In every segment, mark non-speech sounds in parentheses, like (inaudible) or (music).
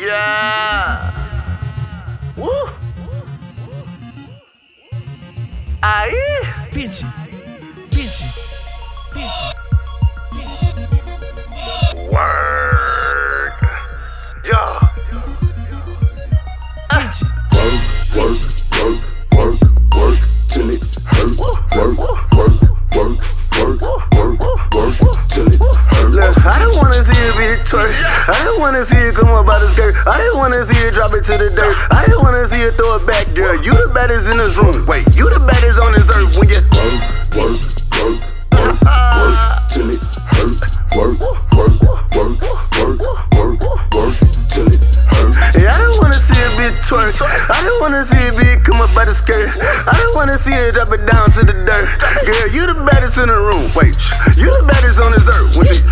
Yeah! Uh! Aí! 20. I don't wanna see it come up out the skirt. I don't wanna see it drop it to the dirt. I don't wanna see it throw it back, girl. You the baddest in this room. Wait, you the baddest on this earth when you. Work, work, work, work, work till it hurt. Work, work, work, work, work, work till it hurt. Yeah, I don't wanna see a bitch twerk. I don't wanna see a bitch come up out the skirt. I don't wanna see it drop it down to the dirt. Girl, you the baddest in the room. Wait, you the baddest on this earth when you.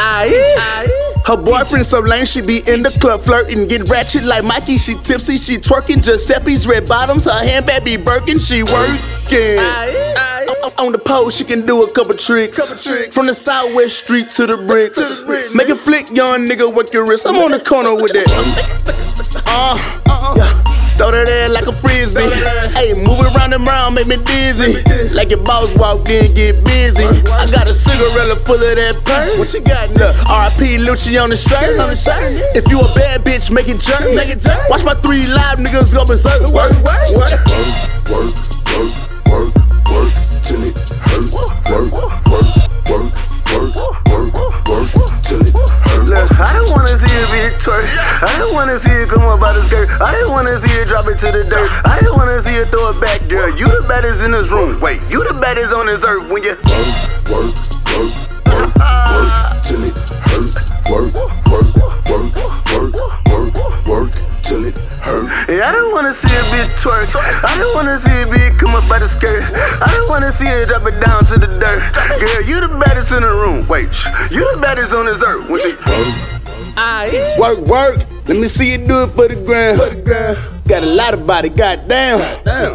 Aye. Her boyfriend so lame, she be in the club flirting, get ratchet like Mikey. She tipsy, she twerking. Giuseppe's red bottoms, her handbag be Birkin, she working. On- On the pole, she can do a couple tricks. Couple tricks. From the southwest street to the bricks. Make a flick, young nigga, work your wrist. I'm on the corner with that. (laughs) Uh, yeah. Throw that ass like a frisbee. Hey, move it round and round, make me dizzy. Like your boss walked in, get busy. I got a cigarette full of that purse. What you got? Look, RIP Lucci on the shirt. If you a bad bitch, make it jerk. Watch my three live niggas go berserk. Work, work, work. Work, work, work, work, Don't wanna see a bitch twerk. I don't wanna see it come up by the skirt. I don't wanna see it drop it to the dirt. I don't wanna see it throw it back, girl. You the baddest in this room. Wait, you the baddest on this earth when you. Work, work, work, work, work till it hurt. Work, work, work, work, work, work till it hurt. Yeah, I don't wanna see a bitch twerk. I don't wanna see a bitch come up out the skirt. I don't wanna see it drop it down to the dirt. Girl, you the baddest in the room. Wait, you the baddest on this earth when you. Work, work. Work. Let me see you do it for the gram. Got a lot of body, goddamn.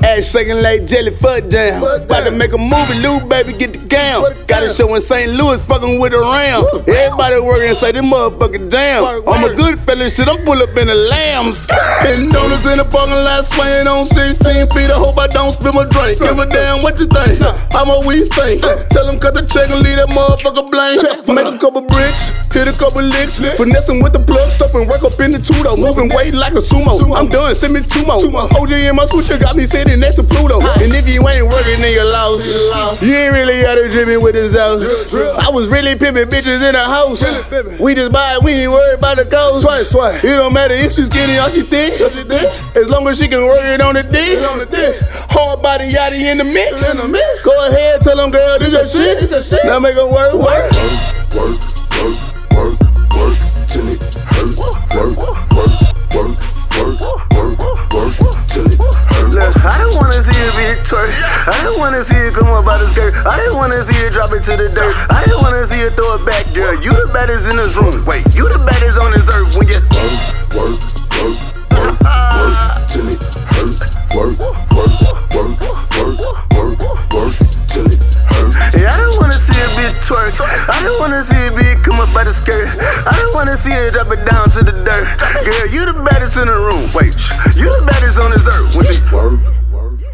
Ass shaking like jelly fuck jam. About to make a movie, Lou baby, get the cam. Got a show in St. Louis, fucking with a ram. Everybody working say this motherfucking jam. I'm a good fella, shit, I'm pull up in a lambs. And donuts in the parking lot, swaying on 16 feet. I hope I don't spill my drink. Give a damn what you think. I'm a we think. Tell them cut the check and leave that motherfucker blank. Make a couple bricks, hit a couple licks. Finessing with the plug stuff and work up in the two though. Moving weight like a sumo. I'm done, send me two more. OG in my switcher got me sitting next to Pluto. And if you ain't working, then you lost. You ain't really out here dripping with his house. I was really pimping bitches in the house. We just buy it, we ain't worried about the cost. Swipe, swipe. It don't matter if she's skinny or she thick. As long as she can work it on the dick. Hard body yachty in the mix. Go ahead, tell them, girl, this your shit. Now make her work. Work, work, work, work, didn't wanna see it come up out of skirt. I didn't wanna see it drop it to the dirt. I didn't wanna see it throw it back, girl. You the baddest in this room. Wait, you the baddest on this earth when you work, work, work, work, work till it hurt. Work, work, work, work, work, work till it hurt. Yeah, I didn't wanna see a bitch twerk. I didn't wanna see a bitch come up out the skirt. I didn't wanna see her drop it down to the dirt. Girl, you the baddest in the room. Wait, you the baddest on this earth when you work. Word.